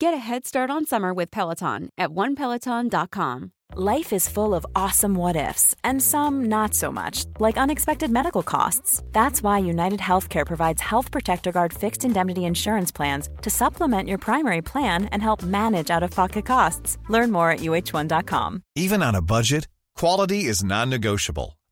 Get a head start on summer with Peloton at onepeloton.com. Life is full of awesome what ifs, and some not so much, like unexpected medical costs. That's why United Healthcare provides Health Protector Guard fixed indemnity insurance plans to supplement your primary plan and help manage out of pocket costs. Learn more at uh1.com. Even on a budget, quality is non negotiable.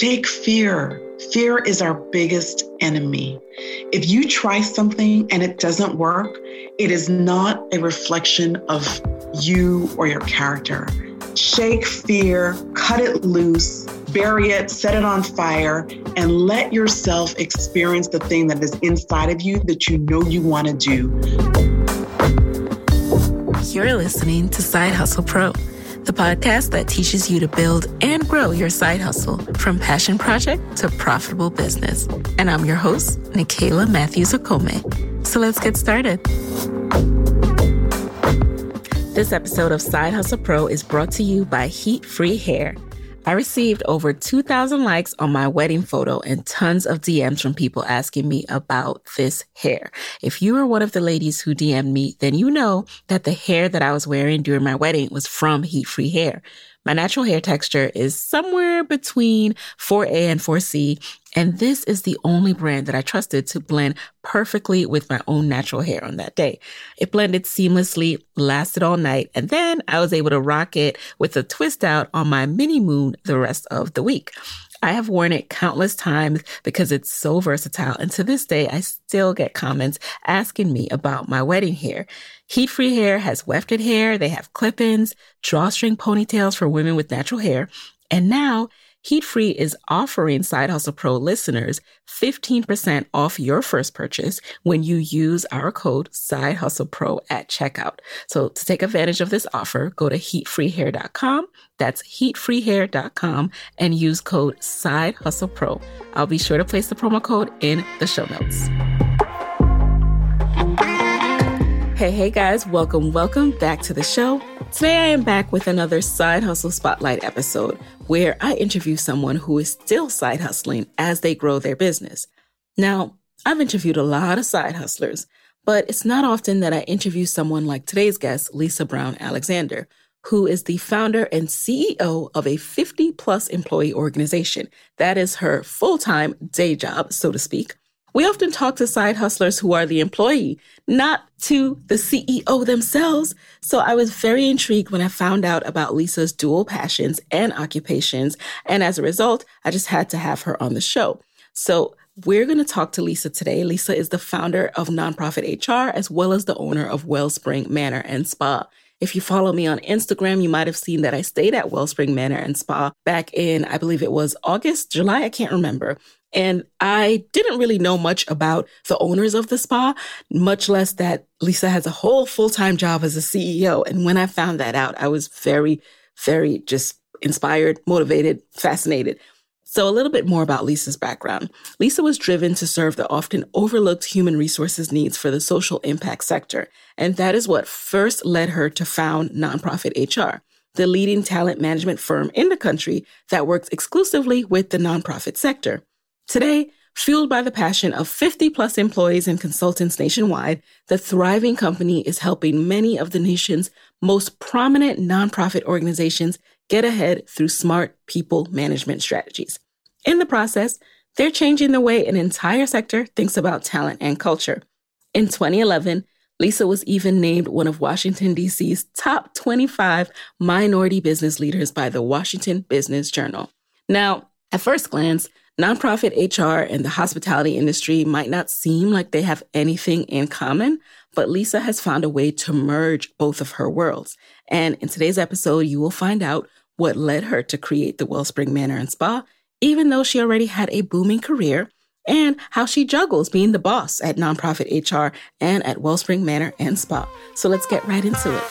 Shake fear. Fear is our biggest enemy. If you try something and it doesn't work, it is not a reflection of you or your character. Shake fear, cut it loose, bury it, set it on fire, and let yourself experience the thing that is inside of you that you know you want to do. You're listening to Side Hustle Pro the podcast that teaches you to build and grow your side hustle from passion project to profitable business. And I'm your host, Nicaila Matthews Okome. So let's get started. This episode of Side Hustle Pro is brought to you by Heat Free Hair. I received over 2,000 likes on my wedding photo and tons of DMs from people asking me about this hair. If you are one of the ladies who DM'd me, then you know that the hair that I was wearing during my wedding was from Heat Free Hair. My natural hair texture is somewhere between 4A and 4C, and this is the only brand that I trusted to blend perfectly with my own natural hair on that day. It blended seamlessly, lasted all night, and then I was able to rock it with a twist out on my mini moon the rest of the week. I have worn it countless times because it's so versatile. And to this day, I still get comments asking me about my wedding hair. Heat free hair has wefted hair. They have clip ins, drawstring ponytails for women with natural hair. And now Heat Free is offering Side Hustle Pro listeners 15% off your first purchase when you use our code Side Hustle Pro at checkout. So to take advantage of this offer, go to heatfreehair.com. That's heatfreehair.com and use code Side Hustle Pro. I'll be sure to place the promo code in the show notes. Hey, hey guys, welcome, welcome back to the show. Today I am back with another Side Hustle Spotlight episode where I interview someone who is still side hustling as they grow their business. Now, I've interviewed a lot of side hustlers, but it's not often that I interview someone like today's guest, Lisa Brown Alexander, who is the founder and CEO of a 50 plus employee organization. That is her full time day job, so to speak. We often talk to side hustlers who are the employee, not to the CEO themselves. So I was very intrigued when I found out about Lisa's dual passions and occupations. And as a result, I just had to have her on the show. So we're going to talk to Lisa today. Lisa is the founder of Nonprofit HR as well as the owner of Wellspring Manor and Spa. If you follow me on Instagram, you might have seen that I stayed at Wellspring Manor and Spa back in, I believe it was August, July, I can't remember. And I didn't really know much about the owners of the spa, much less that Lisa has a whole full time job as a CEO. And when I found that out, I was very, very just inspired, motivated, fascinated. So, a little bit more about Lisa's background. Lisa was driven to serve the often overlooked human resources needs for the social impact sector. And that is what first led her to found Nonprofit HR, the leading talent management firm in the country that works exclusively with the nonprofit sector. Today, Fueled by the passion of 50 plus employees and consultants nationwide, the thriving company is helping many of the nation's most prominent nonprofit organizations get ahead through smart people management strategies. In the process, they're changing the way an entire sector thinks about talent and culture. In 2011, Lisa was even named one of Washington, D.C.'s top 25 minority business leaders by the Washington Business Journal. Now, at first glance, nonprofit HR and the hospitality industry might not seem like they have anything in common, but Lisa has found a way to merge both of her worlds. And in today's episode, you will find out what led her to create the Wellspring Manor and Spa, even though she already had a booming career, and how she juggles being the boss at nonprofit HR and at Wellspring Manor and Spa. So let's get right into it.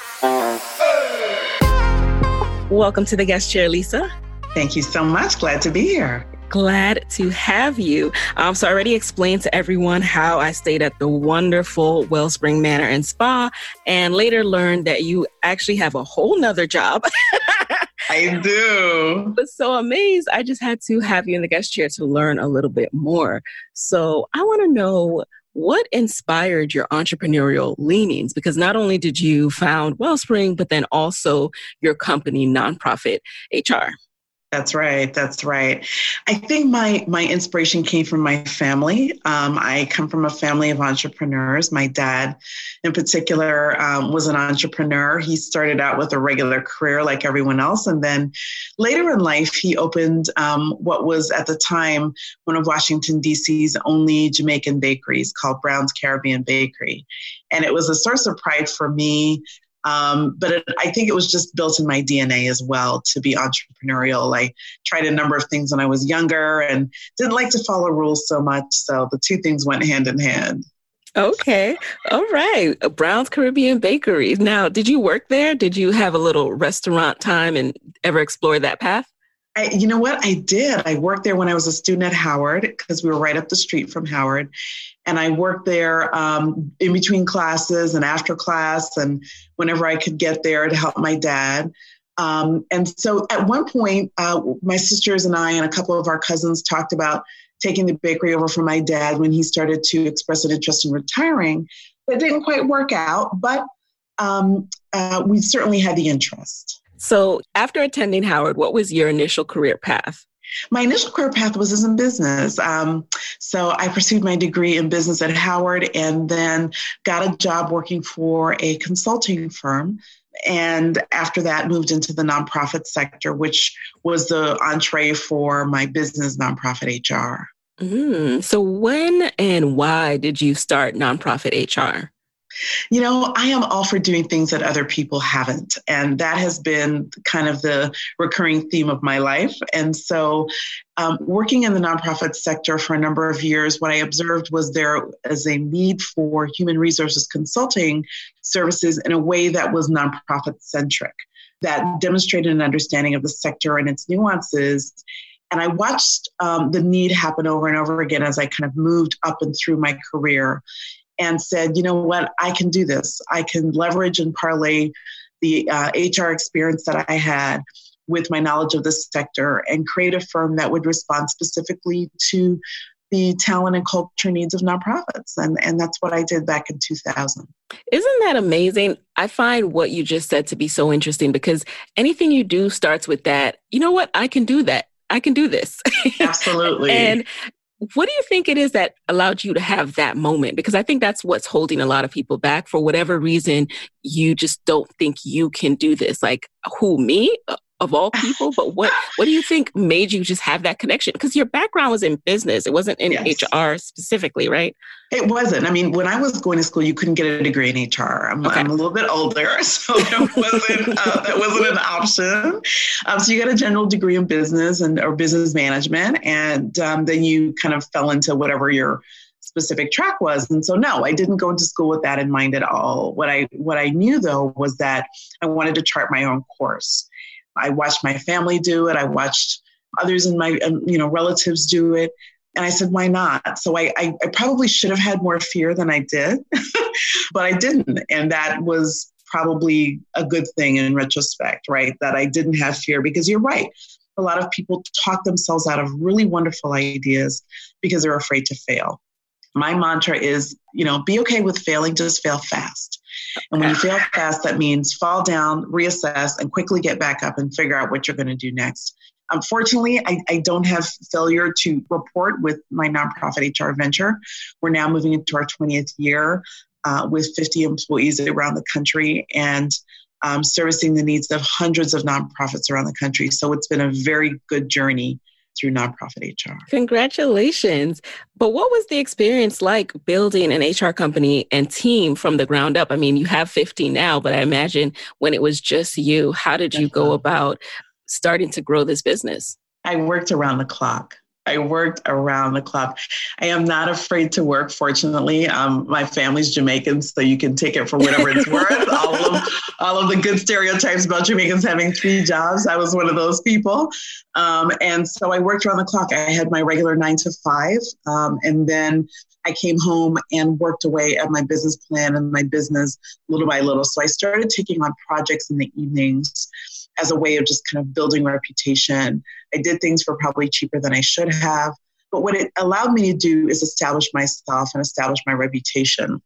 Welcome to the guest chair, Lisa. Thank you so much. Glad to be here. Glad to have you. Um, so I already explained to everyone how I stayed at the wonderful Wellspring Manor and Spa and later learned that you actually have a whole nother job. I do. But so amazed. I just had to have you in the guest chair to learn a little bit more. So I want to know what inspired your entrepreneurial leanings? Because not only did you found Wellspring, but then also your company, Nonprofit HR. That's right. That's right. I think my my inspiration came from my family. Um, I come from a family of entrepreneurs. My dad, in particular, um, was an entrepreneur. He started out with a regular career like everyone else, and then later in life, he opened um, what was at the time one of Washington D.C.'s only Jamaican bakeries called Brown's Caribbean Bakery, and it was a source of pride for me um, but it, I think it was just built in my DNA as well to be entrepreneurial. I tried a number of things when I was younger and didn't like to follow rules so much. So the two things went hand in hand. Okay. All right. Brown's Caribbean Bakery. Now, did you work there? Did you have a little restaurant time and ever explore that path? I, you know what? I did. I worked there when I was a student at Howard because we were right up the street from Howard. And I worked there um, in between classes and after class and whenever I could get there to help my dad. Um, and so at one point, uh, my sisters and I and a couple of our cousins talked about taking the bakery over from my dad when he started to express an interest in retiring. That didn't quite work out, but um, uh, we certainly had the interest. So, after attending Howard, what was your initial career path? My initial career path was in business. Um, so I pursued my degree in business at Howard and then got a job working for a consulting firm. And after that, moved into the nonprofit sector, which was the entree for my business, nonprofit HR. Mm, so, when and why did you start nonprofit HR? You know, I am all for doing things that other people haven't. And that has been kind of the recurring theme of my life. And so, um, working in the nonprofit sector for a number of years, what I observed was there is a need for human resources consulting services in a way that was nonprofit centric, that demonstrated an understanding of the sector and its nuances and I watched um, the need happen over and over again as I kind of moved up and through my career and said, you know what, I can do this. I can leverage and parlay the uh, HR experience that I had with my knowledge of this sector and create a firm that would respond specifically to the talent and culture needs of nonprofits. And, and that's what I did back in 2000. Isn't that amazing? I find what you just said to be so interesting because anything you do starts with that, you know what, I can do that. I can do this. Absolutely. and what do you think it is that allowed you to have that moment? Because I think that's what's holding a lot of people back. For whatever reason, you just don't think you can do this. Like, who, me? Of all people but what what do you think made you just have that connection? Because your background was in business. It wasn't in yes. hr specifically right? It wasn't. I mean when i was going to school you couldn't get a degree in hr i'm, okay. I'm a little bit older so it wasn't uh, that wasn't an option. Um, so you got a general degree in business and or business management and um, then you kind of fell into whatever your specific track was. And so no i didn't go into school with that in mind at all. What i what i knew though was that i wanted to chart my own course I watched my family do it. I watched others in my, um, you know, relatives do it. And I said, why not? So I, I, I probably should have had more fear than I did, but I didn't. And that was probably a good thing in retrospect, right? That I didn't have fear because you're right. a lot of people talk themselves out of really wonderful ideas because they're afraid to fail. My mantra is, you know, be okay with failing, just fail fast. And when you fail fast, that means fall down, reassess, and quickly get back up and figure out what you're going to do next. Unfortunately, I, I, don't have failure to report with my nonprofit HR venture. We're now moving into our 20th year uh, with 50 employees around the country and um, servicing the needs of hundreds of nonprofits around the country. So it's been a very good journey through nonprofit HR. Congratulations. But what was the experience like building an HR company and team from the ground up? I mean, you have 50 now, but I imagine when it was just you, how did you go about starting to grow this business? I worked around the clock. I worked around the clock. I am not afraid to work, fortunately. Um, my family's Jamaican, so you can take it for whatever it's worth. all, of, all of the good stereotypes about Jamaicans having three jobs, I was one of those people. Um, and so I worked around the clock. I had my regular nine to five, um, and then I came home and worked away at my business plan and my business little by little. So I started taking on projects in the evenings as a way of just kind of building reputation. I did things for probably cheaper than I should have. But what it allowed me to do is establish myself and establish my reputation.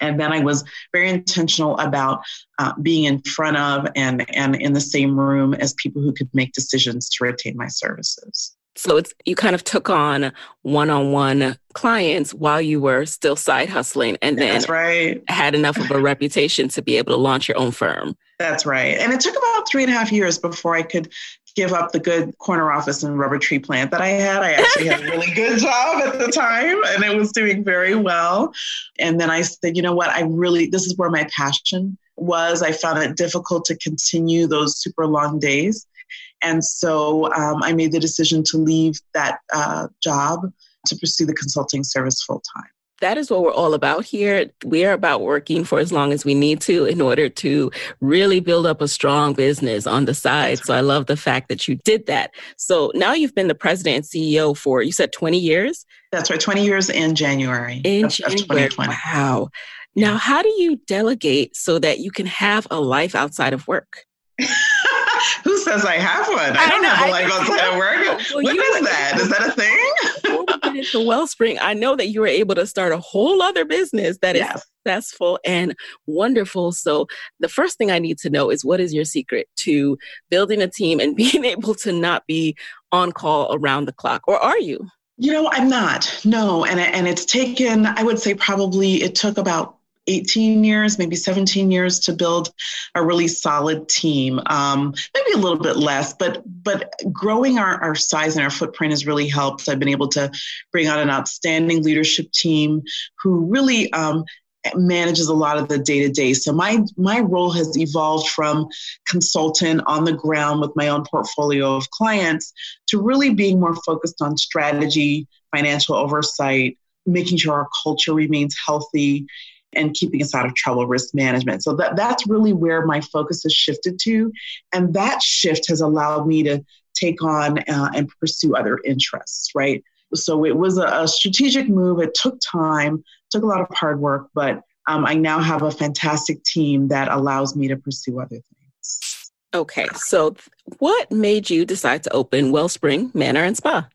And then I was very intentional about uh, being in front of and, and in the same room as people who could make decisions to retain my services. So it's you kind of took on one-on-one clients while you were still side hustling and then That's right. had enough of a reputation to be able to launch your own firm. That's right. And it took about three and a half years before I could give up the good corner office and rubber tree plant that I had. I actually had a really good job at the time and it was doing very well. And then I said, you know what, I really, this is where my passion was. I found it difficult to continue those super long days. And so um, I made the decision to leave that uh, job to pursue the consulting service full time that is what we're all about here. We are about working for as long as we need to in order to really build up a strong business on the side. So I love the fact that you did that. So now you've been the president and CEO for, you said 20 years? That's right, 20 years in January. In of, January. Of wow. Now, how do you delegate so that you can have a life outside of work? Who says I have one? I, I don't know, have a life outside of work. Well, what is that? Is that a thing? Into Wellspring, I know that you were able to start a whole other business that is successful and wonderful. So the first thing I need to know is what is your secret to building a team and being able to not be on call around the clock, or are you? You know, I'm not. No, and and it's taken. I would say probably it took about 18 years, maybe 17 years to build a really solid team. Um, maybe a little bit less, but but growing our, our size and our footprint has really helped. I've been able to bring on an outstanding leadership team who really um, manages a lot of the day to day. So my my role has evolved from consultant on the ground with my own portfolio of clients to really being more focused on strategy, financial oversight, making sure our culture remains healthy and keeping us out of trouble risk management. So that, that's really where my focus has shifted to. And that shift has allowed me to take on uh, and pursue other interests, right? So it was a, a, strategic move. It took time, took a lot of hard work, but um, I now have a fantastic team that allows me to pursue other things. Okay, so what made you decide to open Wellspring Manor and Spa?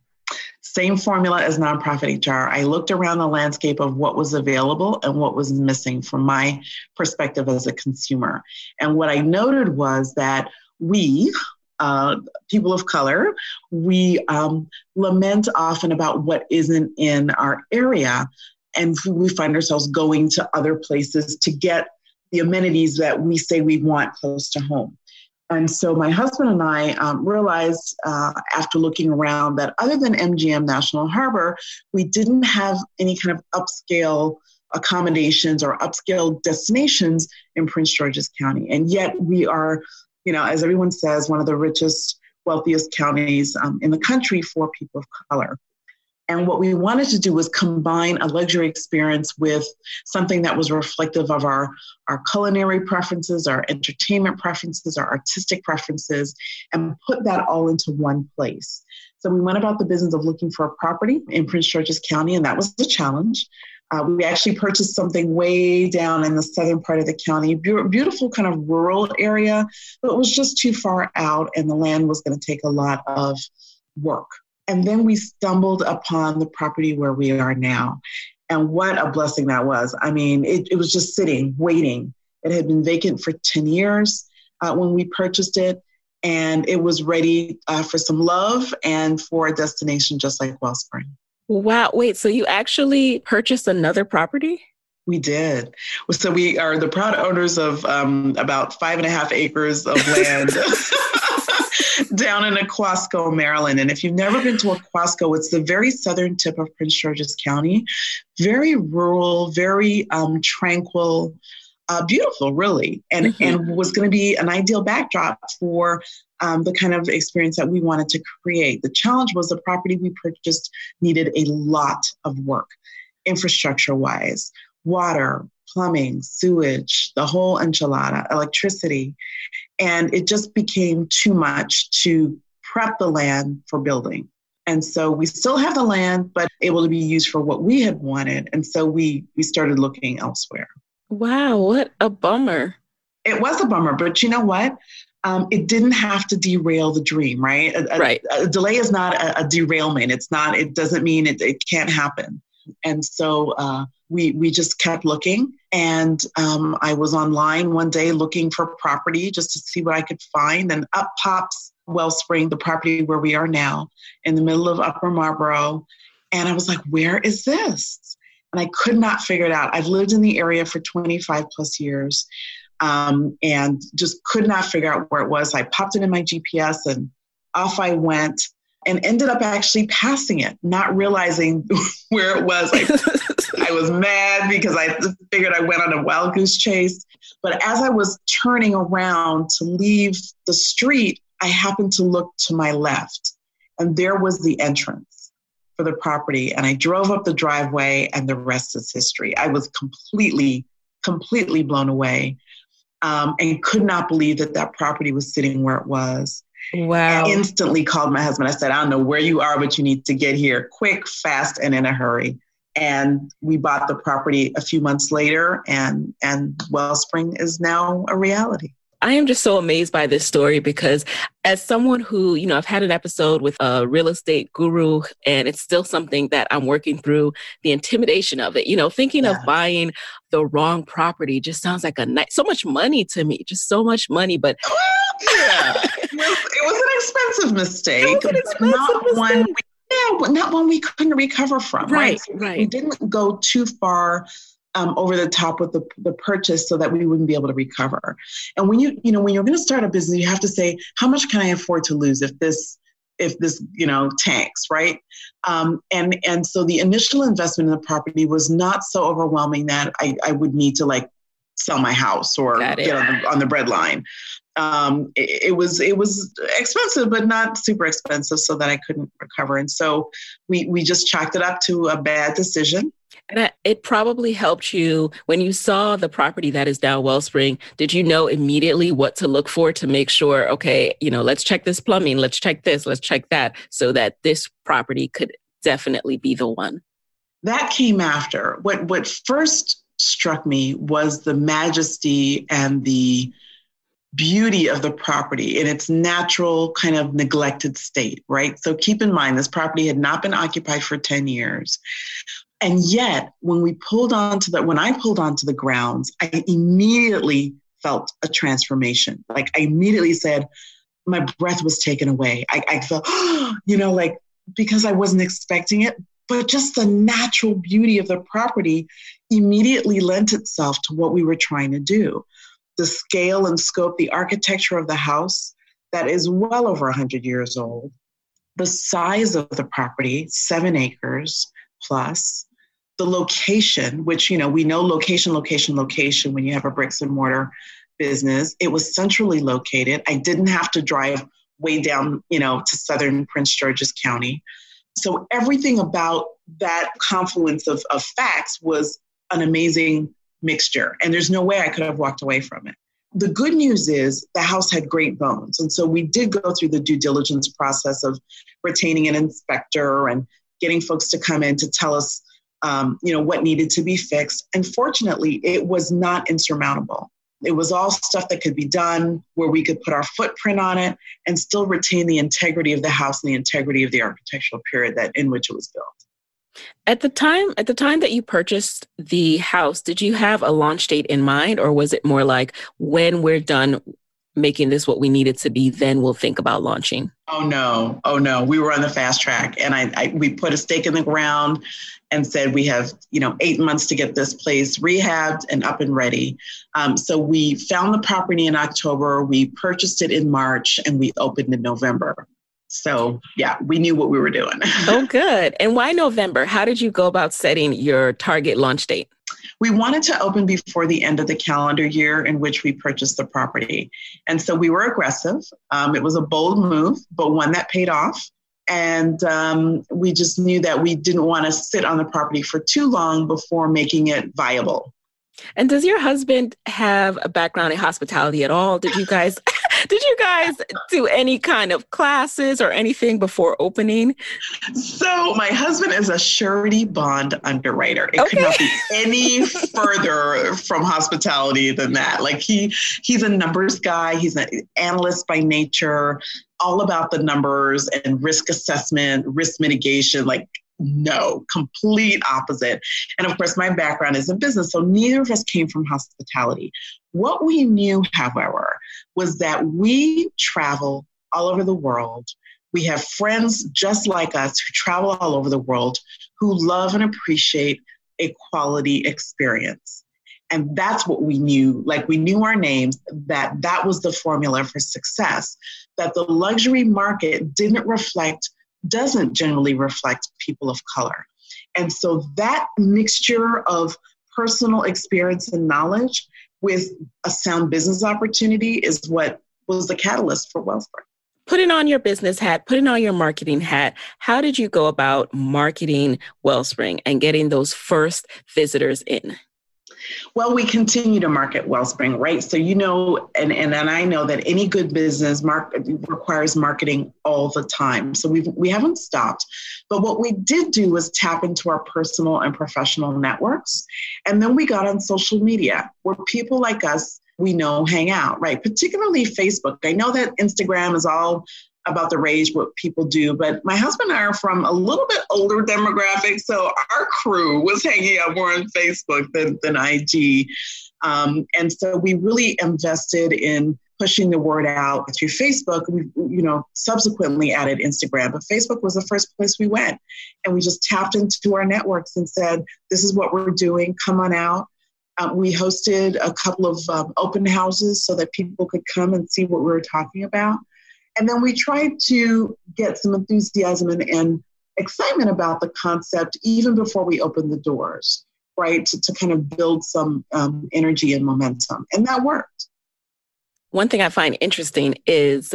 Same formula as nonprofit HR. I looked around the landscape of what was available and what was missing from my perspective as a consumer. And what I noted was that we, uh, people of color, we um, lament often about what isn't in our area. And we find ourselves going to other places to get the amenities that we say we want close to home. And so my husband and I um, realized uh, after looking around that other than MGM National Harbor, we didn't have any kind of upscale accommodations or upscale destinations in Prince George's County. And yet we are, you know, as everyone says, one of the richest, wealthiest counties um, in the country for people of color. And what we wanted to do was combine a luxury experience with something that was reflective of our, our culinary preferences, our entertainment preferences, our artistic preferences, and put that all into one place. So we went about the business of looking for a property in Prince George's County, and that was the challenge. Uh, we actually purchased something way down in the southern part of the county, Be- beautiful kind of rural area, but it was just too far out, and the land was going to take a lot of work. And then we stumbled upon the property where we are now. And what a blessing that was. I mean, it, it was just sitting, waiting. It had been vacant for 10 years uh, when we purchased it, and it was ready uh, for some love and for a destination just like Wellspring. Wow. Wait, so you actually purchased another property? We did. So we are the proud owners of um, about five and a half acres of land down in Aquasco, Maryland. And if you've never been to Aquasco, it's the very southern tip of Prince George's County. Very rural, very um, tranquil, uh, beautiful, really, and mm-hmm. and was going to be an ideal backdrop for um, the kind of experience that we wanted to create. The challenge was the property we purchased needed a lot of work, infrastructure wise, water, plumbing, sewage, the whole enchilada, electricity, and it just became too much to prep the land for building. And so we still have the land, but able to be used for what we had wanted. And so we we started looking elsewhere. Wow, what a bummer. It was a bummer, but you know what? Um, it didn't have to derail the dream, right? A, right. A, a delay is not a, a, derailment. It's not. It doesn't mean it, it can't happen. And so uh, we we just kept looking, and um, I was online one day looking for property just to see what I could find, and up pops Wellspring, the property where we are now, in the middle of Upper Marlboro, and I was like, "Where is this?" and I could not figure it out. I've lived in the area for 25 plus years um, and just could not figure out where it was. I popped it in my GPS and off I went and ended up actually passing it, not realizing where it was. I, I was mad because I figured I went on a wild goose chase. But as I was turning around to leave the street, I happened to look to my left, and there was the entrance for the property and I drove up the driveway and the rest is history. I was completely, completely blown away um, and could not believe that that property was sitting where it was. Wow. I instantly called my husband. I said, I don't know where you are, but you need to get here quick, fast, and in a hurry. And we bought the property a few months later, and, and Wellspring is now a reality. I am just so amazed by this story because, as someone who, you know, I've had an episode with a real estate guru, and it's still something that I'm working through the intimidation of it. You know, thinking yeah. of buying the wrong property just sounds like a night so much money to me, just so much money. But yeah, it, was, it was, an expensive mistake, it was an expensive not mistake. one. We, yeah, not one we couldn't recover from. Right, right. So right. We didn't go too far um, over the top with the, the purchase so that we wouldn't be able to recover. And when you, you know, when you're going to start a business, you have to say, how much can I afford to lose if this, if this, you know, tanks, right? Um, and and so the initial investment in the property was not so overwhelming that I, I would need to like sell my house or get on the, on the bread line. Um, it, it, was it was expensive, but not super expensive, so that I couldn't recover. And so we we just chalked it up to a bad decision. And it probably helped you when you saw the property that is down Wellspring. Did you know immediately what to look for to make sure, okay, you know, let's check this plumbing, let's check this, let's check that, so that this property could definitely be the one? That came after. What what first struck me was the majesty and the beauty of the property in its natural kind of neglected state, right? So keep in mind, this property had not been occupied for 10 years. And yet, when we pulled onto the, when I pulled onto the grounds, I immediately felt a transformation. Like I immediately said, my breath was taken away. I, I felt, you know, like because I wasn't expecting it, but just the natural beauty of the property immediately lent itself to what we were trying to do. The scale and scope, the architecture of the house that is well over 100 years old, the size of the property, seven acres plus, the location, which, you know, we know location, location, location when you have a bricks and mortar business. It was centrally located. I didn't have to drive way down, you know, to southern Prince George's County. So everything about that confluence of, of facts was an amazing mixture. And there's no way I could have walked away from it. The good news is the house had great bones. And so we did go through the due diligence process of retaining an inspector and getting folks to come in to tell us um, you know, what needed to be fixed. And fortunately, it was not insurmountable. It was all stuff that could be done where we could put our footprint on it and still retain the integrity of the house and the integrity of the architectural period that in which it was built. At the time at the time that you purchased the house, did you have a launch date in mind or was it more like when we're done making this what we need it to be, then we'll think about launching? Oh no, oh no. We were on the fast track and I, I we put a stake in the ground and said we have you know eight months to get this place rehabbed and up and ready. Um, so we found the property in October, we purchased it in March, and we opened in November. So yeah, we knew what we were doing. oh, good. And why November? How did you go about setting your target launch date? We wanted to open before the end of the calendar year in which we purchased the property. And so we were aggressive. Um, it was a bold move, but one that paid off. And um, we just knew that we didn't want to sit on the property for too long before making it viable. And does your husband have a background in hospitality at all? Did you guys did you guys do any kind of classes or anything before opening? So my husband is a surety bond underwriter. It okay. could not be any further from hospitality than that. Like he he's a numbers guy, he's an analyst by nature, all about the numbers and risk assessment, risk mitigation, like no, complete opposite. And of course, my background is in business, so neither of us came from hospitality. What we knew, however, was that we travel all over the world. We have friends just like us who travel all over the world who love and appreciate a quality experience. And that's what we knew. Like we knew our names, that that was the formula for success, that the luxury market didn't reflect doesn't generally reflect people of color. And so that mixture of personal experience and knowledge with a sound business opportunity is what was the catalyst for Wellspring. Putting on your business hat, putting on your marketing hat, how did you go about marketing Wellspring and getting those first visitors in? Well, we continue to market Wellspring, right? So you know, and and, and I know that any good business mark, requires marketing all the time. So we we haven't stopped. But what we did do was tap into our personal and professional networks, and then we got on social media where people like us we know hang out, right? Particularly Facebook. I know that Instagram is all about the rage, what people do. But my husband and I are from a little bit older demographic, so our crew was hanging out more on Facebook than, than IG. Um, and so we really invested in pushing the word out through Facebook. We, you know, subsequently added Instagram, but Facebook was the first place we went. And we just tapped into our networks and said, this is what we're doing, come on out. Um, we hosted a couple of um, open houses so that people could come and see what we were talking about. And then we tried to get some enthusiasm and, and excitement about the concept even before we opened the doors, right? To, to kind of build some um, energy and momentum. And that worked. One thing I find interesting is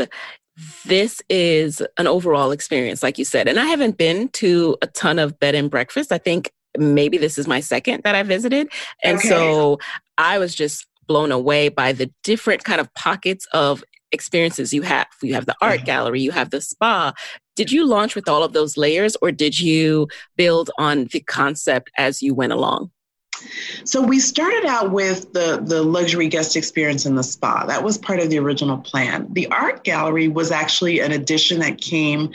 this is an overall experience, like you said. And I haven't been to a ton of bed and breakfast. I think maybe this is my second that I visited. And okay. so I was just blown away by the different kind of pockets of experiences you have. You have the art gallery, you have the spa. Did you launch with all of those layers or did you build on the concept as you went along? So we started out with the, the luxury guest experience in the spa. That was part of the original plan. The art gallery was actually an addition that came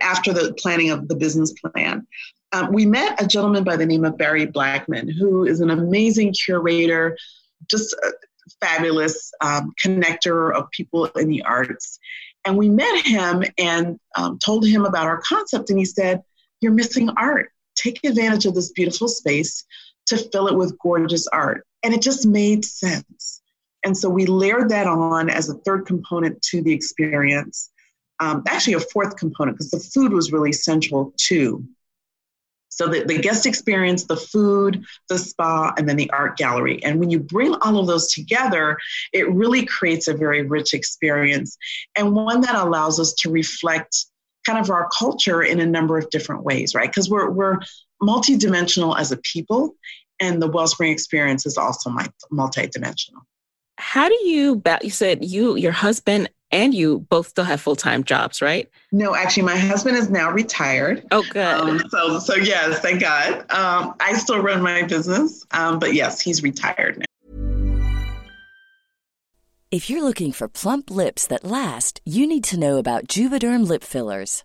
after the planning of the business plan. Um, we met a gentleman by the name of Barry Blackman, who is an amazing curator, just fabulous um, connector of people in the arts. And we met him and um, told him about our concept, and he said, You're missing art. Take advantage of this beautiful space to fill it with gorgeous art. And it just made sense. And so we layered that on as a third component to the experience. Um, actually, a fourth component because the food was really central too. So the, the guest experience, the food, the spa, and then the art gallery. And when you bring all of those together, it really creates a very rich experience and one that allows us to reflect kind of our culture in a number of different ways, right? Because we're, we're multidimensional as a people, and the Wellspring experience is also multidimensional. How do you, you said you, your husband and you both still have full time jobs, right? No, actually, my husband is now retired. Oh, good. Um, so, so yes, thank God. Um, I still run my business, um, but yes, he's retired now. If you're looking for plump lips that last, you need to know about Juvederm lip fillers.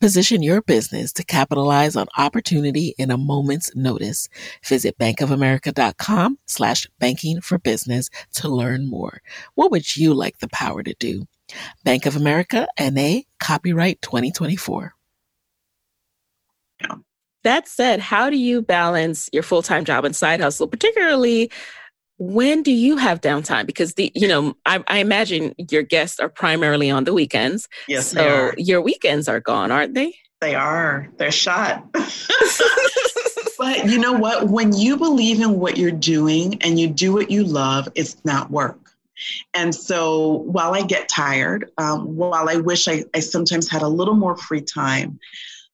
Position your business to capitalize on opportunity in a moment's notice. Visit bankofamerica.com slash banking for business to learn more. What would you like the power to do? Bank of America NA copyright 2024. That said, how do you balance your full-time job and side hustle, particularly when do you have downtime? Because the you know I, I imagine your guests are primarily on the weekends. Yes, so your weekends are gone, aren't they? They are. They're shot. but you know what? When you believe in what you're doing and you do what you love, it's not work. And so while I get tired, um, while I wish I, I sometimes had a little more free time,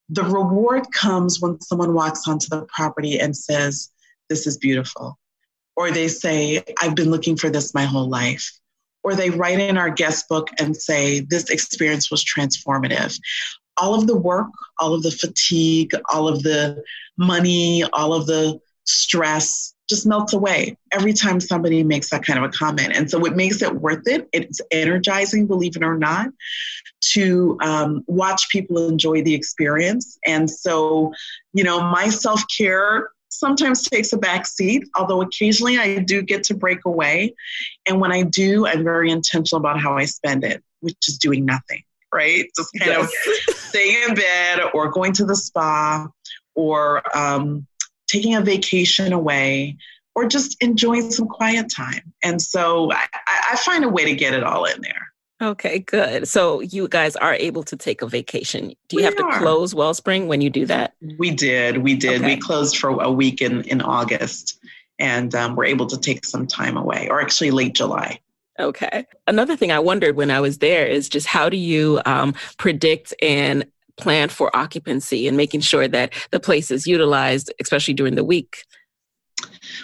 the reward comes when someone walks onto the property and says, This is beautiful or they say, I've been looking for this my whole life. Or they write in our guest book and say, This experience was transformative. All of the work, all of the fatigue, all of the money, all of the stress just melts away every time somebody makes that kind of a comment. And so it makes it worth it. It's energizing, believe it or not, to um, watch people enjoy the experience. And so, you know, my self care sometimes takes a back seat, although occasionally I do get to break away. And when I do, I'm very intentional about how I spend it, which is doing nothing, right? Just kind yes. of staying in bed or going to the spa or um, taking a vacation away or just enjoying some quiet time. And so I, I find a way to get it all in there. Okay, good. So you guys are able to take a vacation. Do you we have are. to close Wellspring when you do that? We did. We did. Okay. We closed for a week in, in August and um, we're able to take some time away, or actually late July. Okay. Another thing I wondered when I was there is just how do you um, predict and plan for occupancy and making sure that the place is utilized, especially during the week?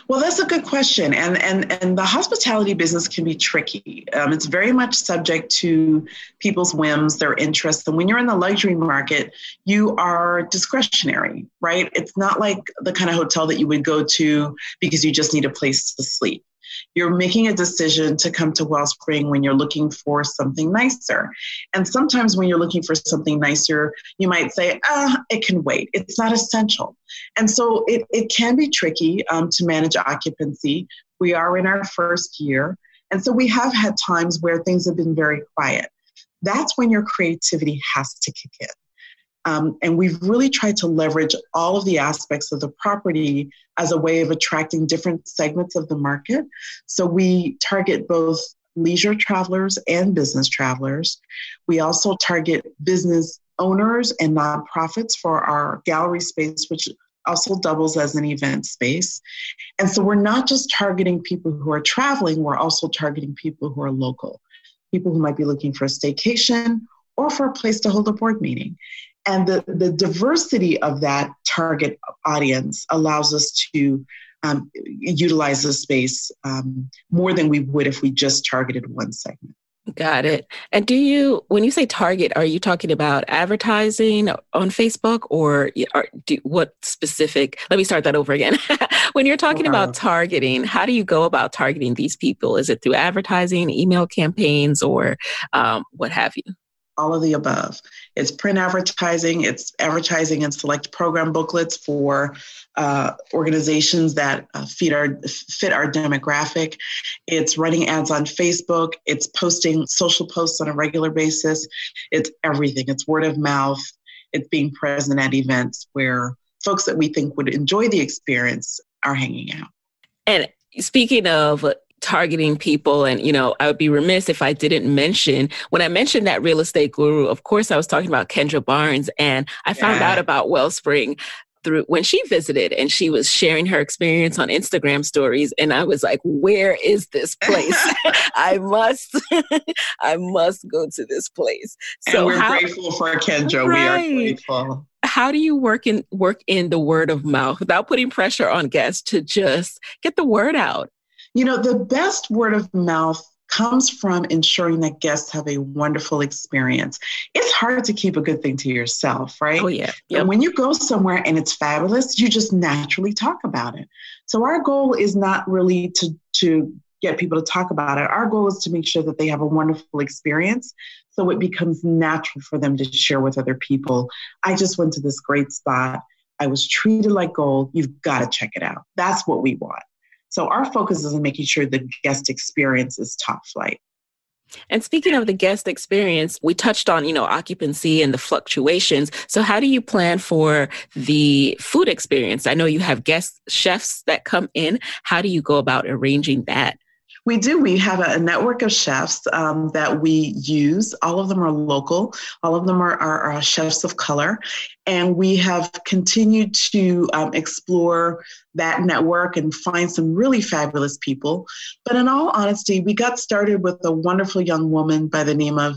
Well, that's a good question, and and and the hospitality business can be tricky. Um, it's very much subject to people's whims, their interests, and when you're in the luxury market, you are discretionary, right? It's not like the kind of hotel that you would go to because you just need a place to sleep. You're making a decision to come to Wellspring when you're looking for something nicer. And sometimes when you're looking for something nicer, you might say, ah, it can wait. It's not essential. And so it, it can be tricky um, to manage occupancy. We are in our first year. And so we have had times where things have been very quiet. That's when your creativity has to kick in. Um, and we've really tried to leverage all of the aspects of the property as a way of attracting different segments of the market. So we target both leisure travelers and business travelers. We also target business owners and nonprofits for our gallery space, which also doubles as an event space. And so we're not just targeting people who are traveling, we're also targeting people who are local, people who might be looking for a staycation or for a place to hold a board meeting. And the, the diversity of that target audience allows us to um, utilize the space um, more than we would if we just targeted one segment. Got it. And do you, when you say target, are you talking about advertising on Facebook or, or do, what specific? Let me start that over again. when you're talking uh-huh. about targeting, how do you go about targeting these people? Is it through advertising, email campaigns, or um, what have you? All of the above. It's print advertising, it's advertising and select program booklets for uh, organizations that uh, feed our, fit our demographic. It's running ads on Facebook, it's posting social posts on a regular basis. It's everything, it's word of mouth, it's being present at events where folks that we think would enjoy the experience are hanging out. And speaking of targeting people and you know i would be remiss if i didn't mention when i mentioned that real estate guru of course i was talking about kendra barnes and i found out about wellspring through when she visited and she was sharing her experience on Instagram stories and I was like where is this place? I must I must go to this place. So and we're how, grateful for Kendra. Right. we are grateful. How do you work in work in the word of mouth without putting pressure on guests to just get the word out you know, the best word of mouth comes from ensuring that guests have a wonderful experience. It's hard to keep a good thing to yourself, right? Oh, yeah. Yep. And when you go somewhere and it's fabulous, you just naturally talk about it. So our goal is not really to, to get people to talk about it. Our goal is to make sure that they have a wonderful experience so it becomes natural for them to share with other people. I just went to this great spot. I was treated like gold. You've got to check it out. That's what we want. So our focus is on making sure the guest experience is top flight. And speaking of the guest experience, we touched on, you know, occupancy and the fluctuations. So how do you plan for the food experience? I know you have guest chefs that come in. How do you go about arranging that? We do. We have a, network of chefs um, that we use. All of them are local. All of them are, are, are chefs of color. And we have continued to um, explore that network and find some really fabulous people. But in all honesty, we got started with a wonderful young woman by the name of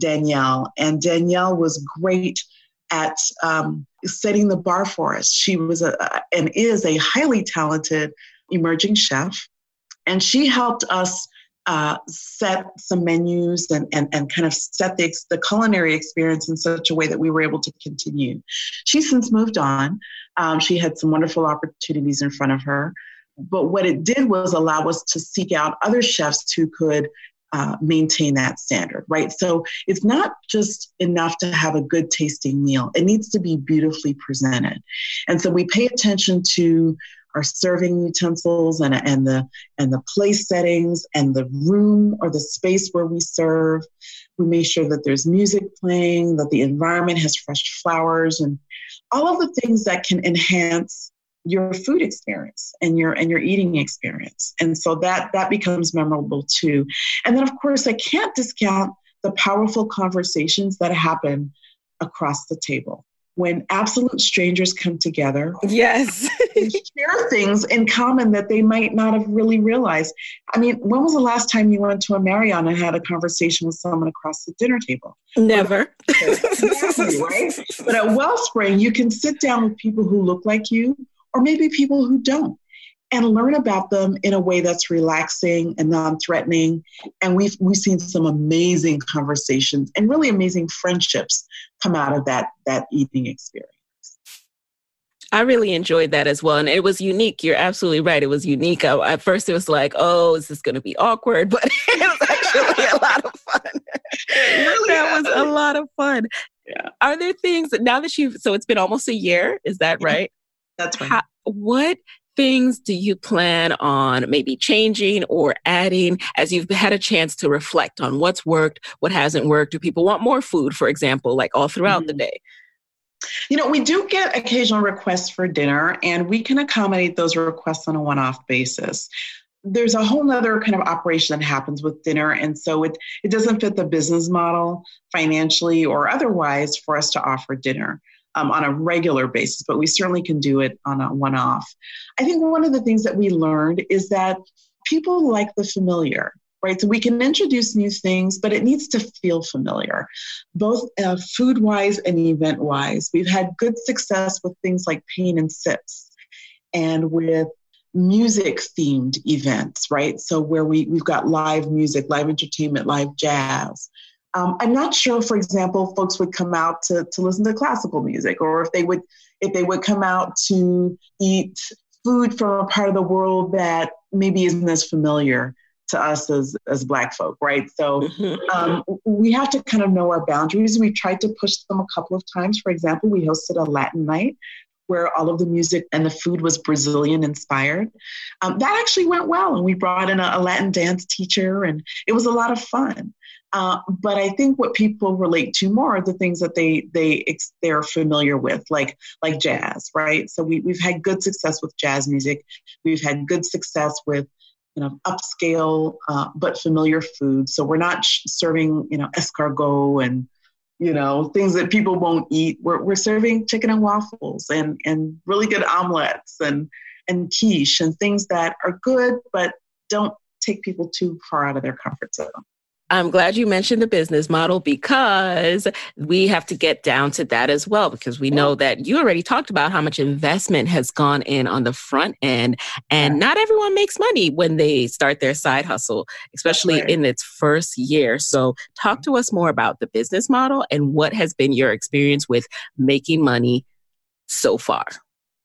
Danielle. And Danielle was great at um, setting the bar for us. She was a, and is a highly talented emerging chef. And she helped us uh, set some menus and, and, and kind of set the, the culinary experience in such a way that we were able to continue. She's since moved on. Um, she had some wonderful opportunities in front of her. But what it did was allow us to seek out other chefs who could uh, maintain that standard, right? So it's not just enough to have a good tasting meal, it needs to be beautifully presented. And so we pay attention to our serving utensils and, and the and the place settings and the room or the space where we serve. We make sure that there's music playing, that the environment has fresh flowers and all of the things that can enhance your food experience and your and your eating experience. And so that that becomes memorable too. And then of course I can't discount the powerful conversations that happen across the table when absolute strangers come together. Yes. share things in common that they might not have really realized. I mean, when was the last time you went to a Marriott and had a conversation with someone across the dinner table? Never. right? But at Wellspring, you can sit down with people who look like you or maybe people who don't. And learn about them in a way that's relaxing and non-threatening. And we've we've seen some amazing conversations and really amazing friendships come out of that that eating experience. I really enjoyed that as well. And it was unique. You're absolutely right. It was unique. I, at first, it was like, oh, is this going to be awkward? But it was actually a lot of fun. Really that was a lot of fun. Yeah. Are there things that now that you've, so it's been almost a year, is that right? That's right. How, what things do you plan on maybe changing or adding as you've had a chance to reflect on what's worked, what hasn't worked? Do people want more food, for example, like all throughout mm-hmm. the day? You know, we do get occasional requests for dinner, and we can accommodate those requests on a one off basis. There's a whole other kind of operation that happens with dinner. And so it, it doesn't fit the business model financially or otherwise for us to offer dinner. Um, on a regular basis, but we certainly can do it on a one off. I think one of the things that we learned is that people like the familiar right? So we can introduce new things, but it needs to feel familiar, both uh, food wise and event wise. We've had good success with things like pain and sips and with music themed events, right? So where we, we've got live music, live entertainment, live jazz. Um, I'm not sure, for example, folks would come out to, to listen to classical music or if they would if they would come out to eat food from a part of the world that maybe isn't as familiar to us as as black folk right? So um, we have to kind of know our boundaries. We tried to push them a couple of times. For example we hosted a latin night where all of the music and the food was brazilian inspired um, that actually went well and we brought in a, a, latin dance teacher and it was a lot of fun uh, but I think what people relate to more are the things that they they they're familiar with, like like jazz, right? So we we've had good success with jazz music. We've had good success with you know, upscale uh, but familiar food. So we're not serving, you know, escargot and you know things that people won't eat. We're we're serving chicken and waffles and and really good omelets and and quiche and things that are good but don't take people too far out of their comfort zone. I'm glad you mentioned the business model because we have to get down to that as well. Because we know that you already talked about how much investment has gone in on the front end, and not everyone makes money when they start their side hustle, especially in its first year. So, talk to us more about the business model and what has been your experience with making money so far.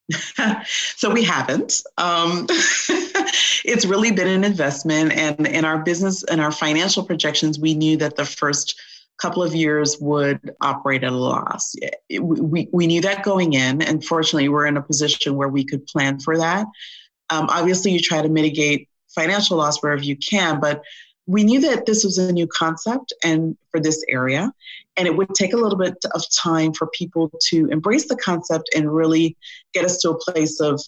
so we haven't. Um, it's really been an investment, and in our business and our financial projections, we knew that the first couple of years would operate at a loss. We, we knew that going in, and fortunately, we're in a position where we could plan for that. Um, obviously, you try to mitigate financial loss wherever you can, but we knew that this was a new concept and for this area and it would take a little bit of time for people to embrace the concept and really get us to a place of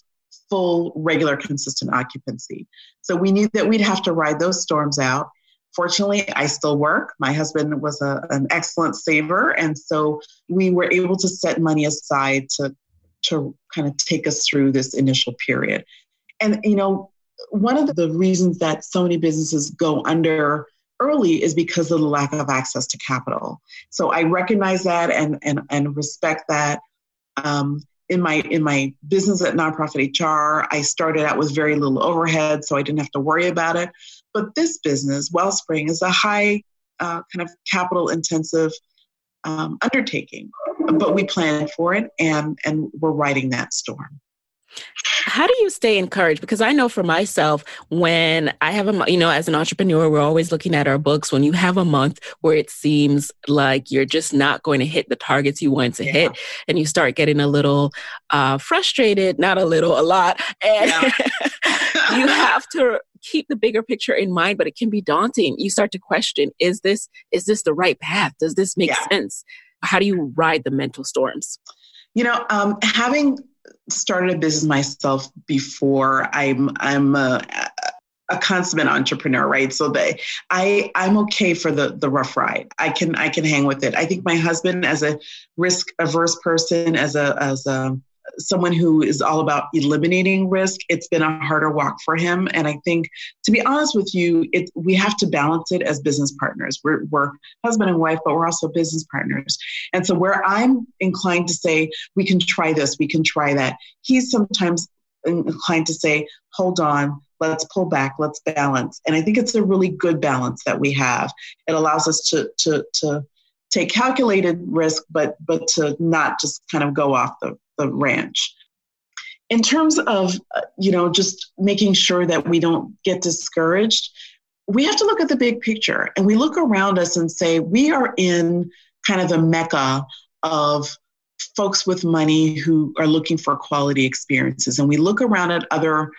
full regular consistent occupancy so we knew that we'd have to ride those storms out fortunately i still work my husband was a, an excellent saver and so we were able to set money aside to to kind of take us through this initial period and you know one of the reasons that so many businesses go under early is because of the lack of access to capital. So I recognize that and and, and respect that. Um, in my in my business at nonprofit HR, I started out with very little overhead, so I didn't have to worry about it. But this business, Wellspring, is a high uh, kind of capital intensive um, undertaking. But we planned for it, and and we're riding that storm. How do you stay encouraged? Because I know for myself, when I have a, you know, as an entrepreneur, we're always looking at our books. When you have a month where it seems like you're just not going to hit the targets you want to yeah. hit, and you start getting a little uh, frustrated, not a little, a lot, and yeah. you have to keep the bigger picture in mind, but it can be daunting. You start to question: Is this is this the right path? Does this make yeah. sense? How do you ride the mental storms? You know, um, having started a business myself before. I'm I'm a, a consummate entrepreneur, right? So they, I I'm okay for the the rough ride. I can I can hang with it. I think my husband, as a risk averse person, as a as a someone who is all about eliminating risk, it's been a harder walk for him. And I think, to be honest with you, it, we have to balance it as business partners. We're, we're husband and wife, but we're also business partners. And so, where I'm inclined to say, we can try this, we can try that, he's sometimes inclined to say, hold on, let's pull back, let's balance. And I think it's a really good balance that we have. It allows us to, to, to take calculated risk, but, but to not just kind of go off the, the ranch. In terms of, uh, you know, just making sure that we don't get discouraged, we have to look at the big picture and we look around us and say, we are in kind of the mecca of folks with money who are looking for quality experiences. And we look around at other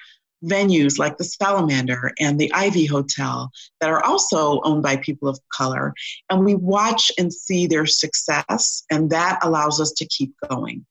venues like the Salamander and the Ivy Hotel that are also owned by people of color. And we watch and see their success, and that allows us to keep going.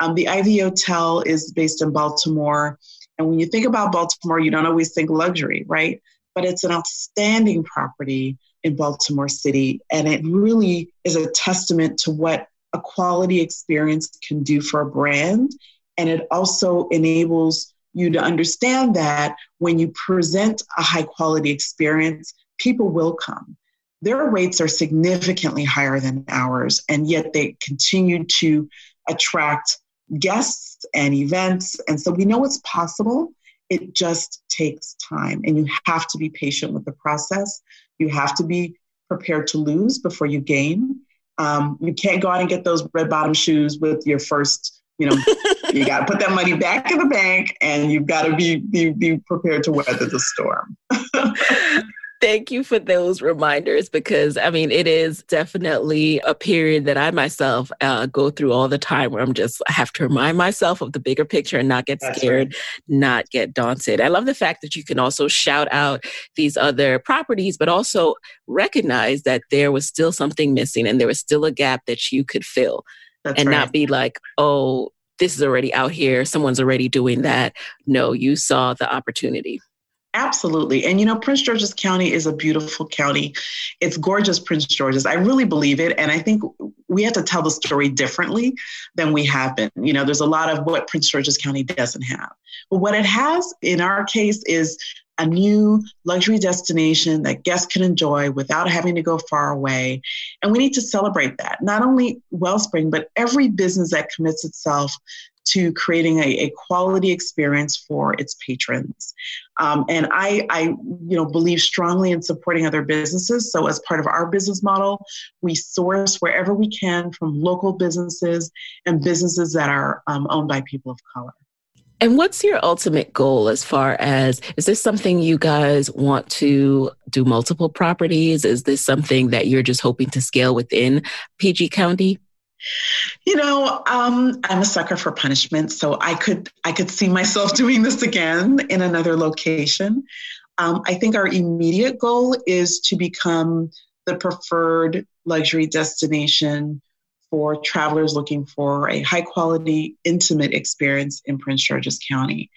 Um, the Ivy Hotel is based in Baltimore. And when you think about Baltimore, you don't always think luxury, right? But it's an outstanding property in Baltimore City. And it really is a testament to what a quality experience can do for a brand. And it also enables you to understand that when you present a high quality experience, people will come. Their rates are significantly higher than ours, and yet they continue to attract guests and events. And so we know it's possible. It just takes time, and you have to be patient with the process. You have to be prepared to lose before you gain. Um, you can't go out and get those red bottom shoes with your first, you know, you got to put that money back in the bank and you've got to be, be, be prepared to weather the storm. Thank you for those reminders because I mean, it is definitely a period that I myself uh, go through all the time where I'm just, I have to remind myself of the bigger picture and not get That's scared, right. not get daunted. I love the fact that you can also shout out these other properties, but also recognize that there was still something missing and there was still a gap that you could fill. That's and right. not be like, oh, this is already out here. Someone's already doing that. No, you saw the opportunity. Absolutely. And you know, Prince George's County is a beautiful county. It's gorgeous, Prince George's. I really believe it. And I think we have to tell the story differently than we have been. You know, there's a lot of what Prince George's County doesn't have. But what it has in our case is a new luxury destination that guests can enjoy without having to go far away. And we need to celebrate that. Not only Wellspring, but every business that commits itself to creating a, a quality experience for its patrons. Um, and I, I, you know, believe strongly in supporting other businesses. So as part of our business model, we source wherever we can from local businesses and businesses that are um, owned by people of color. And what's your ultimate goal as far as is this something you guys want to do multiple properties? Is this something that you're just hoping to scale within PG County? You know, um, I'm a sucker for punishment, so I could I could see myself doing this again in another location. Um, I think our immediate goal is to become the preferred luxury destination for travelers looking for a high quality, intimate experience in Prince George's County.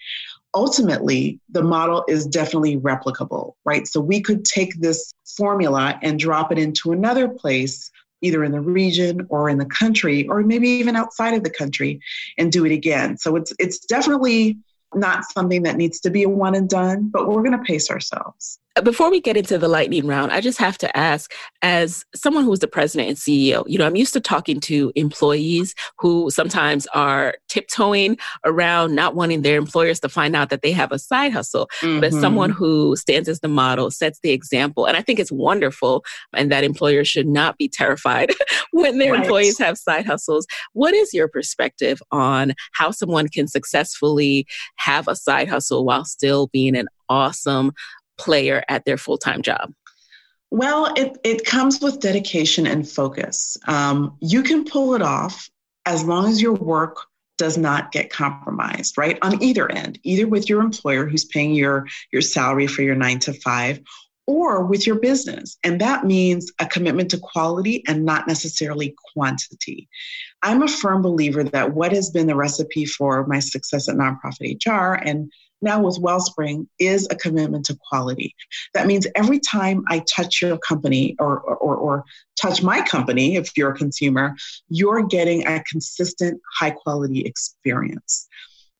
Ultimately, the model is definitely replicable, right? So we could take this formula and drop it into another place either in the region or in the country or maybe even outside of the country and do it again. So it's it's definitely not something that needs to be a one and done, but we're going to pace ourselves. Before we get into the lightning round, I just have to ask as someone who's the president and CEO, you know, I'm used to talking to employees who sometimes are tiptoeing around not wanting their employers to find out that they have a side hustle. Mm-hmm. But as someone mm-hmm. who stands as the model, sets the example, and I think it's wonderful and that employers should not be terrified when their right. employees have side hustles. What is your perspective on how someone can successfully have a side hustle while still being an awesome player at their full time job? Well, it, it comes with dedication and focus. Um, you can pull it off as long as your work does not get compromised, right? On either end, either with your employer who's paying your, your salary for your nine to five, or with your business. And that means a commitment to quality and not necessarily quantity. I'm a firm believer that what has been the recipe for my success at Nonprofit HR and now with Wellspring is a commitment to quality. That means every time I touch your company or, or, or touch my company, if you're a consumer, you're getting a consistent high quality experience.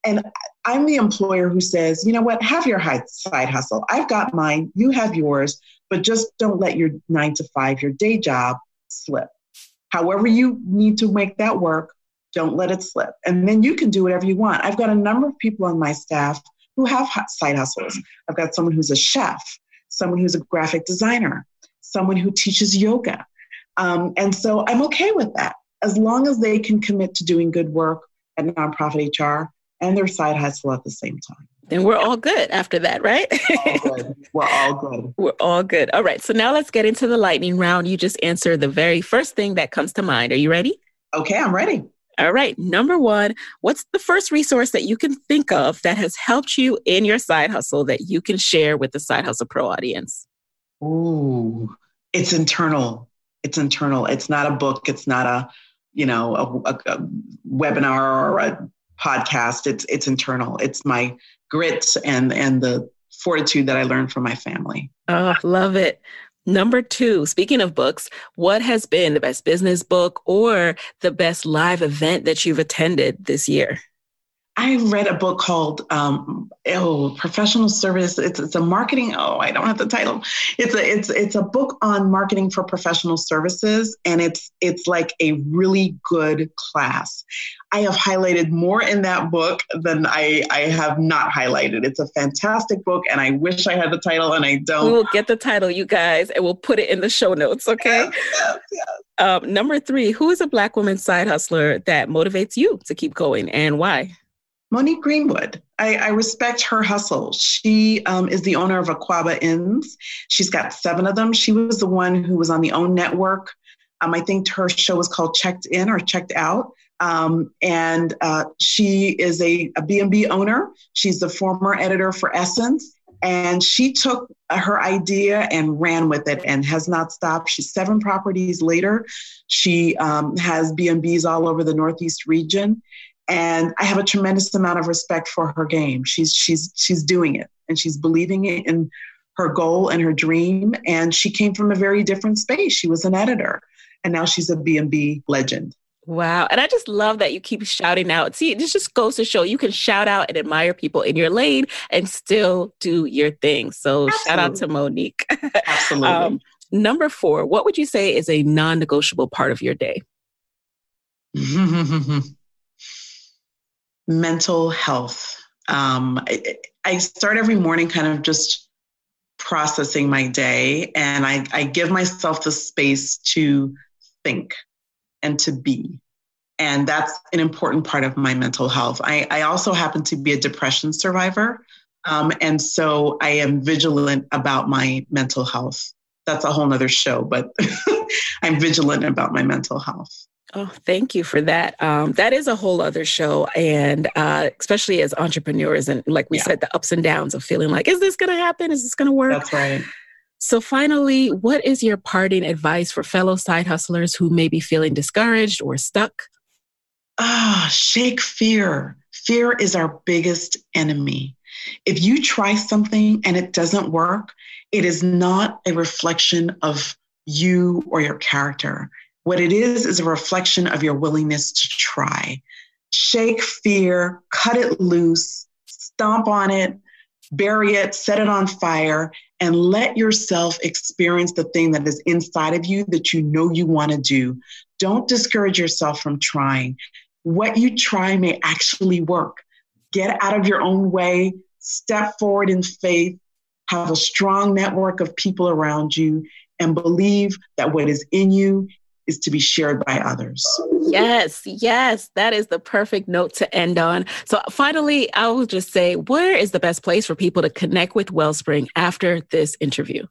And I'm the employer who says, you know what, have your side hustle. I've got mine, you have yours, but just don't let your nine to five, your day job slip. However, you need to make that work, Don't let it slip. And then you can do whatever you want. I've got a number of people on my staff who have side hustles. I've got someone who's a chef, someone who's a graphic designer, someone who teaches yoga. Um, and so I'm okay with that as long as they can commit to doing good work at nonprofit HR and their side hustle at the same time. Then we're all good after that, right? all. We're all good. We're all good. All right. So now let's get into the lightning round. You just answer the very first thing that comes to mind. Are you ready? Okay, I'm ready. All right. Number one, what's the first resource that you can think of that has helped you in your side hustle that you can share with the Side Hustle Pro audience? Ooh, it's internal. It's internal. It's not a book. It's not a, you know, a, a, a webinar or a podcast. It's it's internal. It's my grit and and the fortitude that I learned from my family. Oh, love it. Number two, speaking of books, what has been the best business book or the best live event that you've attended this year? I read a book called um, oh professional service. It's, it's a marketing. Oh, I don't have the title. It's a it's it's a book on marketing for professional services, and it's it's like a really good class. I have highlighted more in that book than I I have not highlighted. It's a fantastic book, and I wish I had the title, and I don't. We will get the title, you guys, and we'll put it in the show notes. Okay. Yes, yes, yes. Um, number three, who is a Black woman side hustler that motivates you to keep going, and why? Monique Greenwood. I, I, respect her hustle. She um, is the owner of Akwaaba Inns. She's got seven of them. She was the one who was on the OWN network. Um, I think her show was called Checked Inn or Checked Out. Um, and uh, she is a, a B&B owner. She's the former editor for Essence. And she took her idea and ran with it and has not stopped. She's seven properties later. She um, has B&Bs all over the Northeast region and I have a tremendous amount of respect for her game. She's she's she's doing it and she's believing it in her goal and her dream. And she came from a very different space. She was an editor, and now she's a B&B legend. Wow. And I just love that you keep shouting out. See, this just goes to show you can shout out and admire people in your lane and still do your thing. So Absolutely. shout out to Monique. Absolutely. um, number four, what would you say is a non negotiable part of your day? mental health. Um, I, I, start every morning kind of just processing my day, and I, I give myself the space to think and to be. And that's an important part of my mental health. I, I also happen to be a depression survivor. Um, and so I am vigilant about my mental health. That's a whole nother show, but I'm vigilant about my mental health. Oh, thank you for that. Um, that is a whole other show. And uh, especially as entrepreneurs, and like we yeah. said, the ups and downs of feeling like, is this going to happen? Is this going to work? That's right. So, finally, what is your parting advice for fellow side hustlers who may be feeling discouraged or stuck? Ah, oh, shake fear. Fear is our biggest enemy. If you try something and it doesn't work, it is not a reflection of you or your character. What it is is a reflection of your willingness to try. Shake fear, cut it loose, stomp on it, bury it, set it on fire, and let yourself experience the thing that is inside of you that you know you want to do. Don't discourage yourself from trying. What you try may actually work. Get out of your own way, step forward in faith, have a strong network of people around you, and believe that what is in you is to be shared by others. Yes, yes, that is the perfect note to end on. So, finally, I will just say, where is the best place for people to connect with Wellspring after this interview?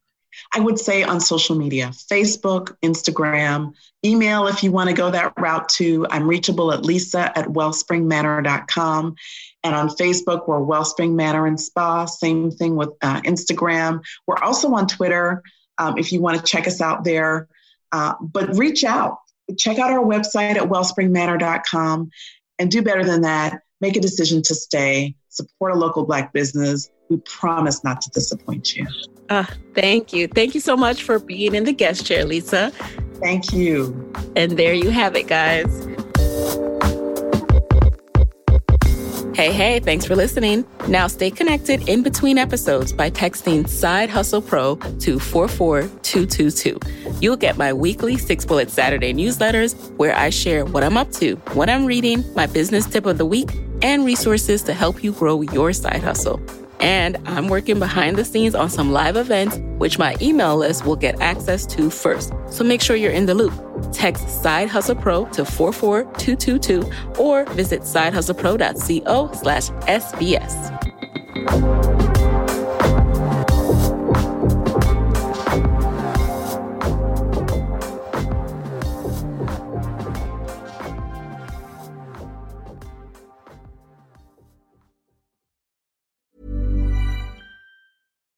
I would say on social media Facebook, Instagram, email if you want to go that route too. I'm reachable at lisa at wellspringmanor.com. And on Facebook, we're Wellspring Manor and Spa. Same thing with uh, Instagram. We're also on Twitter um, if you want to check us out there. Uh, but reach out, check out our website at wellspringmanor.com, and do better than that. Make a decision to stay, support a local Black business. We promise not to disappoint you. Uh, thank you. Thank you so much for being in the guest chair, Lisa. Thank you. And there you have it, guys. Hey, hey, thanks for listening. Now stay connected in between episodes by texting Side Hustle Pro to 44222. You'll get my weekly Six Bullet Saturday newsletters where I share what I'm up to, what I'm reading, my business tip of the week, and resources to help you grow your side hustle. And I'm working behind the scenes on some live events, which my email list will get access to first. So make sure you're in the loop. Text Side Hustle Pro to 44222 or visit sidehustlepro.co slash SBS.